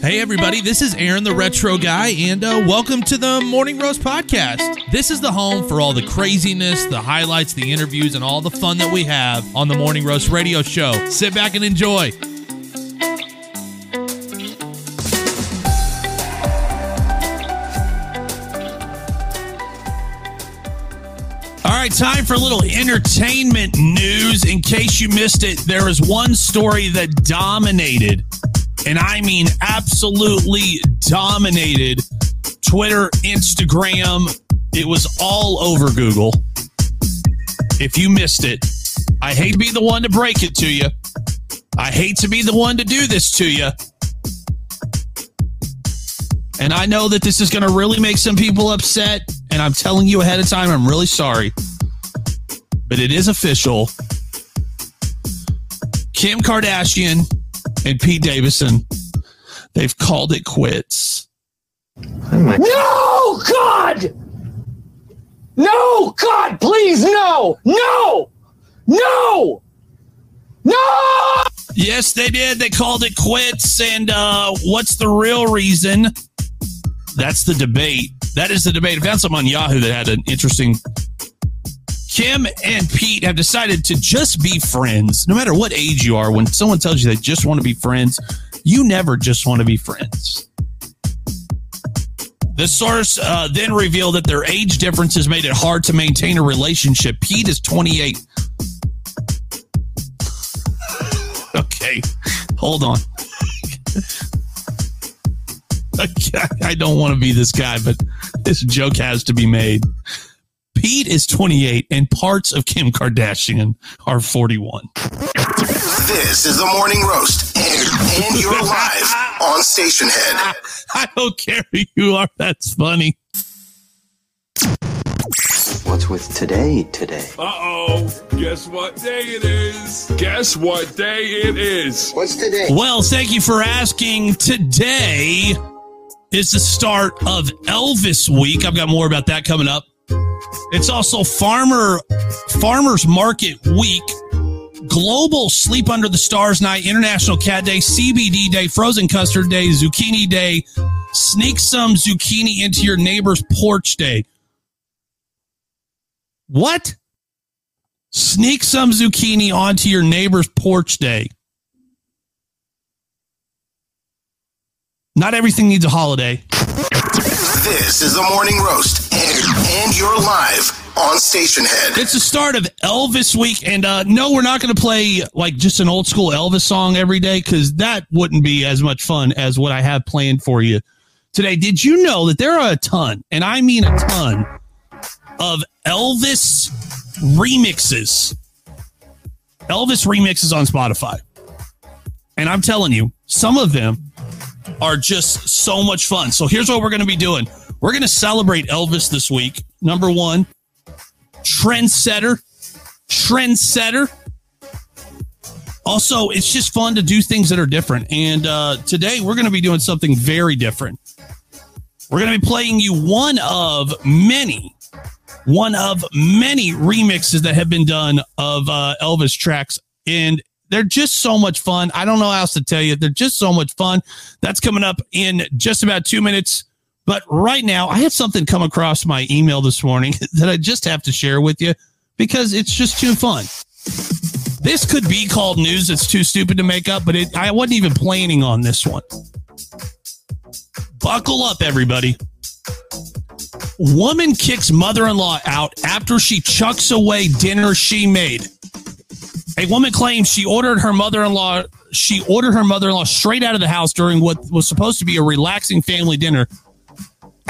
Hey, everybody, this is Aaron, the retro guy, and uh, welcome to the Morning Roast Podcast. This is the home for all the craziness, the highlights, the interviews, and all the fun that we have on the Morning Roast Radio Show. Sit back and enjoy. All right, time for a little entertainment news. In case you missed it, there is one story that dominated, and I mean absolutely dominated Twitter, Instagram. It was all over Google. If you missed it, I hate to be the one to break it to you. I hate to be the one to do this to you. And I know that this is going to really make some people upset. And I'm telling you ahead of time, I'm really sorry. But it is official. Kim Kardashian and Pete Davidson, they've called it quits. No, God! No, God, please, no! No! No! No! Yes, they did. They called it quits. And uh, what's the real reason? That's the debate. That is the debate. I found something on Yahoo that had an interesting. Kim and Pete have decided to just be friends. No matter what age you are, when someone tells you they just want to be friends, you never just want to be friends. The source uh, then revealed that their age differences made it hard to maintain a relationship. Pete is 28. okay, hold on. I don't want to be this guy, but this joke has to be made. Pete is 28 and parts of Kim Kardashian are 41. This is the morning roast, and, and you're live on Stationhead. I don't care who you are. That's funny. What's with today today? Uh oh. Guess what day it is? Guess what day it is? What's today? Well, thank you for asking. Today is the start of Elvis Week. I've got more about that coming up. It's also Farmer Farmers Market Week, Global Sleep Under the Stars Night, International Cat Day, CBD Day, Frozen Custard Day, Zucchini Day, Sneak Some Zucchini into Your Neighbor's Porch Day. What? Sneak some zucchini onto your neighbor's porch day. Not everything needs a holiday. This is the morning roast, and, you're live on Stationhead. It's the start of Elvis week, and uh, no, we're not going to play like just an old school Elvis song every day because that wouldn't be as much fun as what I have planned for you today. Did you know that there are a ton, and I mean a ton, of Elvis remixes? Elvis remixes on Spotify, and I'm telling you, some of them are just so much fun. So here's what we're going to be doing. We're going to celebrate Elvis this week. Number one, trendsetter, trendsetter. Also, it's just fun to do things that are different. And uh, today we're going to be doing something very different. We're going to be playing you one of many, one of many remixes that have been done of uh, Elvis tracks. And they're just so much fun. I don't know how else to tell you. They're just so much fun. That's coming up in just about two minutes. But right now, I had something come across my email this morning that I just have to share with you because it's just too fun. This could be called news that's too stupid to make up, but it, I wasn't even planning on this one. Buckle up, everybody. Woman kicks mother in law out after she chucks away dinner she made. A woman claims she ordered her mother-in-law she ordered her mother-in-law straight out of the house during what was supposed to be a relaxing family dinner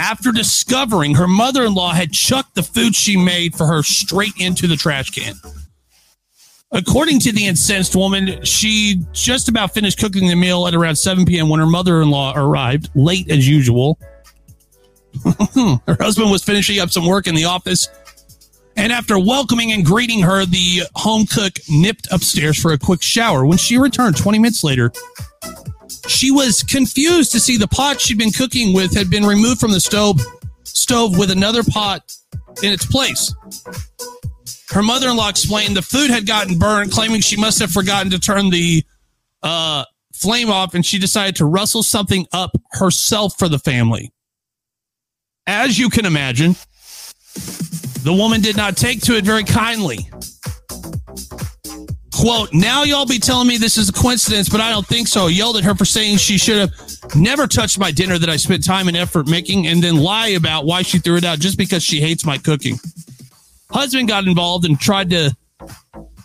after discovering her mother-in-law had chucked the food she made for her straight into the trash can. According to the incensed woman, she just about finished cooking the meal at around 7 p.m. when her mother-in-law arrived, late as usual. her husband was finishing up some work in the office and after welcoming and greeting her, the home cook nipped upstairs for a quick shower. When she returned 20 minutes later, she was confused to see the pot she'd been cooking with had been removed from the stove stove with another pot in its place. Her mother-in-law explained the food had gotten burned, claiming she must have forgotten to turn the uh, flame off and she decided to rustle something up herself for the family. As you can imagine, the woman did not take to it very kindly. Quote, now y'all be telling me this is a coincidence, but I don't think so. Yelled at her for saying she should have never touched my dinner that I spent time and effort making and then lie about why she threw it out just because she hates my cooking. Husband got involved and tried to,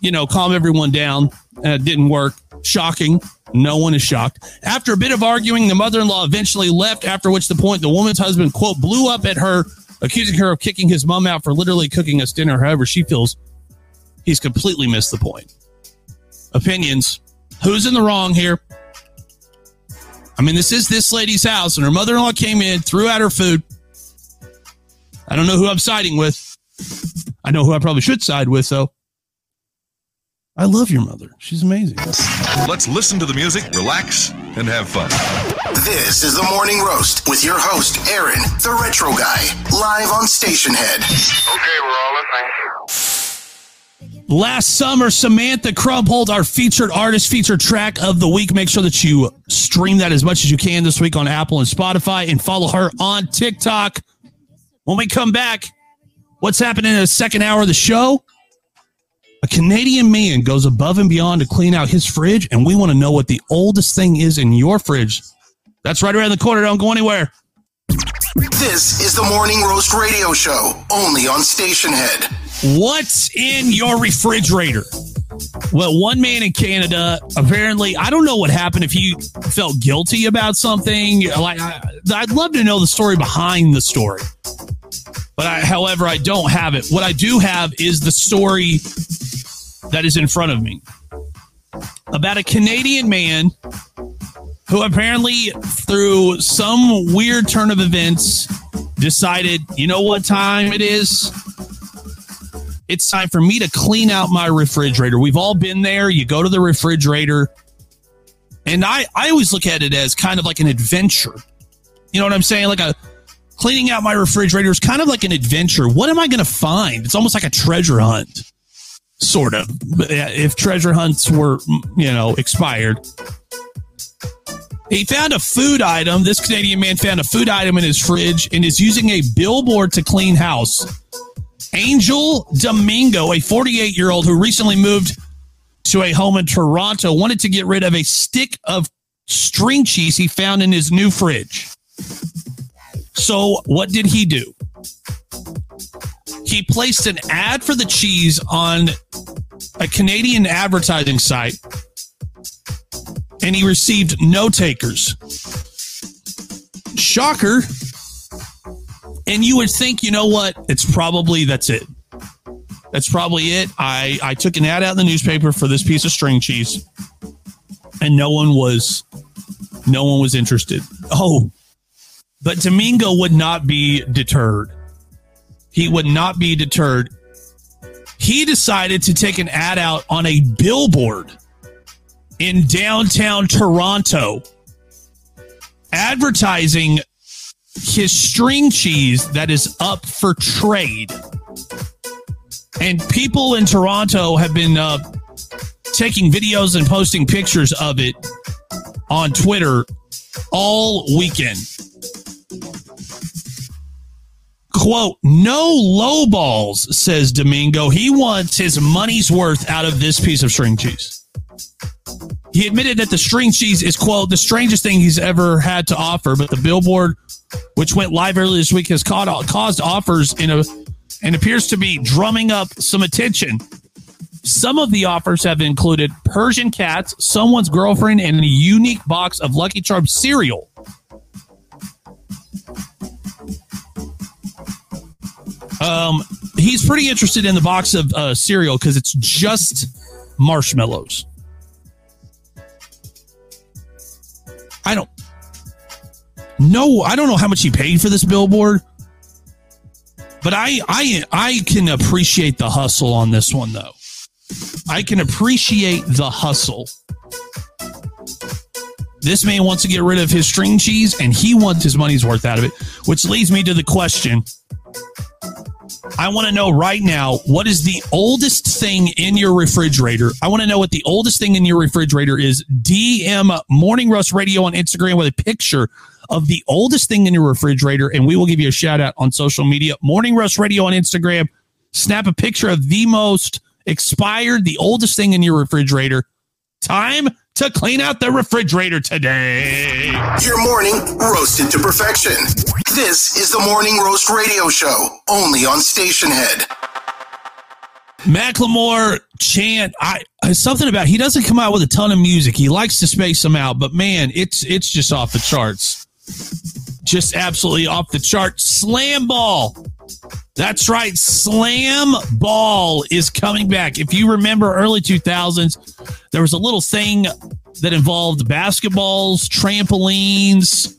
you know, calm everyone down. Uh, it didn't work. Shocking. No one is shocked. After a bit of arguing, the mother in law eventually left, after which the point the woman's husband, quote, blew up at her, accusing her of kicking his mom out for literally cooking us dinner. However, she feels he's completely missed the point. Opinions. Who's in the wrong here? I mean, this is this lady's house, and her mother in law came in, threw out her food. I don't know who I'm siding with. I know who I probably should side with, though. I love your mother. She's amazing. Let's listen to the music, relax, and have fun. This is the Morning Roast with your host, Aaron, the Retro Guy, live on Stationhead. Okay, we're all listening. Last summer, Samantha Crumhold, our featured artist featured track of the week. Make sure that you stream that as much as you can this week on Apple and Spotify and follow her on TikTok. When we come back, what's happening in the second hour of the show? A Canadian man goes above and beyond to clean out his fridge, and we want to know what the oldest thing is in your fridge. That's right around the corner. Don't go anywhere. This is the Morning Roast Radio Show, only on Stationhead. What's in your refrigerator? Well, one man in Canada apparently, I don't know what happened if he felt guilty about something. Like, I, I'd love to know the story behind the story. But I, however, I don't have it. What I do have is the story that is in front of me about a Canadian man who apparently, through some weird turn of events, decided, you know what time it is? It's time for me to clean out my refrigerator. We've all been there. You go to the refrigerator, and I, I always look at it as kind of like an adventure. You know what I'm saying? Like a cleaning out my refrigerator is kind of like an adventure. What am I going to find? It's almost like a treasure hunt, sort of. If treasure hunts were, you know, expired. He found a food item. This Canadian man found a food item in his fridge and is using a billboard to clean house. Angel Domingo, a 48 year old who recently moved to a home in Toronto, wanted to get rid of a stick of string cheese he found in his new fridge. So, what did he do? He placed an ad for the cheese on a Canadian advertising site and he received no takers. Shocker. And you would think, you know what? It's probably that's it. That's probably it. I, I took an ad out in the newspaper for this piece of string cheese, and no one was no one was interested. Oh, but Domingo would not be deterred. He would not be deterred. He decided to take an ad out on a billboard in downtown Toronto advertising his string cheese that is up for trade. And people in Toronto have been uh, taking videos and posting pictures of it on Twitter all weekend. Quote, no low balls, says Domingo. He wants his money's worth out of this piece of string cheese. He admitted that the string cheese is, quote, the strangest thing he's ever had to offer, but the billboard, which went live earlier this week, has caught, caused offers in a and appears to be drumming up some attention. Some of the offers have included Persian cats, someone's girlfriend, and a unique box of Lucky Charms cereal. Um, he's pretty interested in the box of uh, cereal because it's just marshmallows. Know. I don't know how much he paid for this billboard, but I I I can appreciate the hustle on this one though. I can appreciate the hustle. This man wants to get rid of his string cheese and he wants his money's worth out of it, which leads me to the question I want to know right now what is the oldest thing in your refrigerator. I want to know what the oldest thing in your refrigerator is. DM Morning Roast Radio on Instagram with a picture of the oldest thing in your refrigerator, and we will give you a shout out on social media. Morning Roast Radio on Instagram. Snap a picture of the most expired, the oldest thing in your refrigerator. Time to clean out the refrigerator today. Your morning roasted to perfection. This is the Morning Roast Radio Show, only on Stationhead. Macklemore chant. I uh, something about he doesn't come out with a ton of music. He likes to space them out, but man, it's it's just off the charts. Just absolutely off the charts. Slam ball. That's right. Slam ball is coming back. If you remember early 2000s, there was a little thing that involved basketballs, trampolines,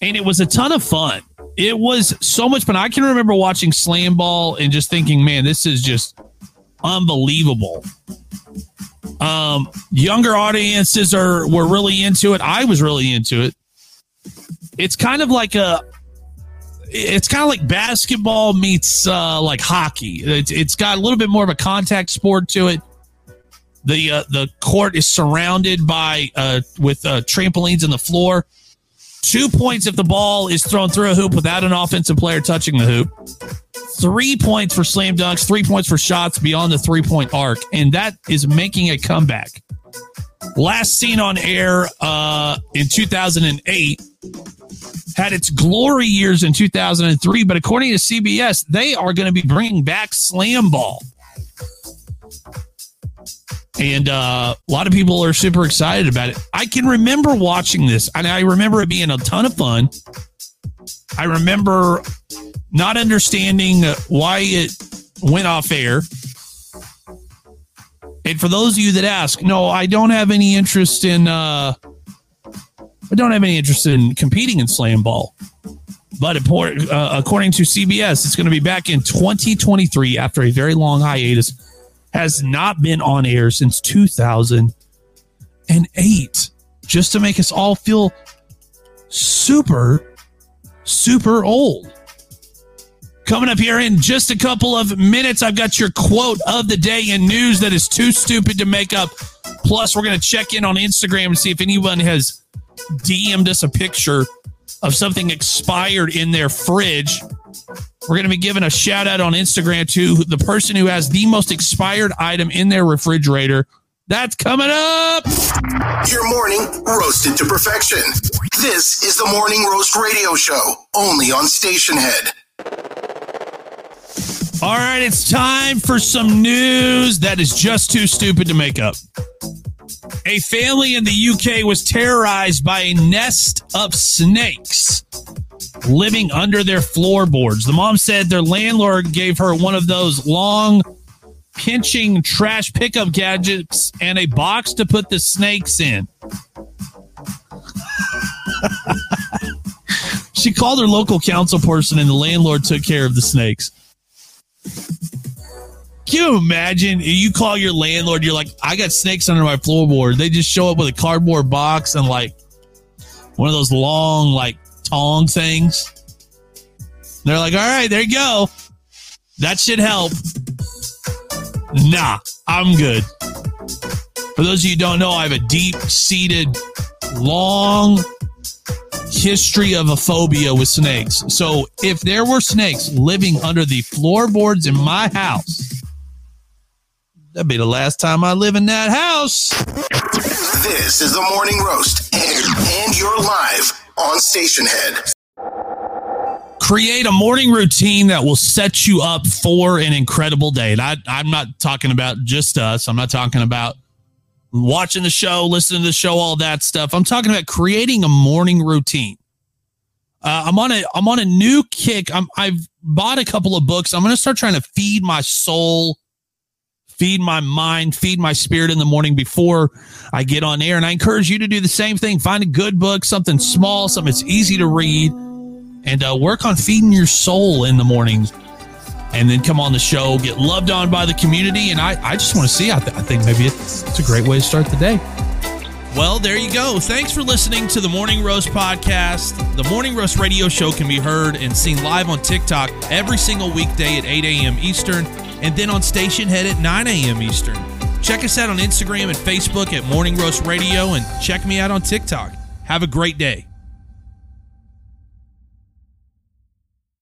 and it was a ton of fun. It was so much fun. I can remember watching slam ball and just thinking, man, this is just unbelievable. Um, younger audiences are were really into it. I was really into it. It's kind of like a it's kind of like basketball meets uh, like hockey. It's, it's got a little bit more of a contact sport to it. The uh, the court is surrounded by uh, with uh, trampolines in the floor. Two points if the ball is thrown through a hoop without an offensive player touching the hoop. Three points for slam dunks. Three points for shots beyond the three point arc, and that is making a comeback. Last seen on air uh, in 2008 had its glory years in 2003, but according to CBS, they are going to be bringing back slam ball. And uh, a lot of people are super excited about it. I can remember watching this, and I remember it being a ton of fun. I remember not understanding why it went off air. And for those of you that ask, no, I don't have any interest in. Uh, I don't have any interest in competing in slam ball. But uh, according to CBS, it's going to be back in 2023 after a very long hiatus. Has not been on air since 2008. Just to make us all feel super, super old. Coming up here in just a couple of minutes, I've got your quote of the day and news that is too stupid to make up. Plus, we're going to check in on Instagram and see if anyone has DM'd us a picture of something expired in their fridge. We're going to be giving a shout out on Instagram to the person who has the most expired item in their refrigerator. That's coming up. Your morning roasted to perfection. This is the Morning Roast Radio Show, only on Stationhead. All right, it's time for some news that is just too stupid to make up. A family in the UK was terrorized by a nest of snakes living under their floorboards. The mom said their landlord gave her one of those long pinching trash pickup gadgets and a box to put the snakes in. she called her local council person and the landlord took care of the snakes. Can you imagine you call your landlord, you're like, I got snakes under my floorboard. They just show up with a cardboard box and like one of those long, like tong things. They're like, all right, there you go. That should help. Nah, I'm good. For those of you who don't know, I have a deep seated, long history of a phobia with snakes. So if there were snakes living under the floorboards in my house, That'd be the last time I live in that house. This is the Morning Roast, and, and you're live on Stationhead. Create a morning routine that will set you up for an incredible day. And I, I'm not talking about just us. I'm not talking about watching the show, listening to the show, all that stuff. I'm talking about creating a morning routine. Uh, I'm on a I'm on a new kick. I'm, I've bought a couple of books. I'm going to start trying to feed my soul feed my mind, feed my spirit in the morning before I get on air. And I encourage you to do the same thing. Find a good book, something small, something that's easy to read, and uh, work on feeding your soul in the mornings. And then come on the show, get loved on by the community. And I, I just want to see, I, th- I think maybe it's, it's a great way to start the day. Well, there you go. Thanks for listening to the Morning Roast podcast. The Morning Roast radio show can be heard and seen live on TikTok every single weekday at 8 a.m. Eastern and then on Stationhead at 9 a.m. Eastern. Check us out on Instagram and Facebook at Morning Roast Radio and check me out on TikTok. Have a great day.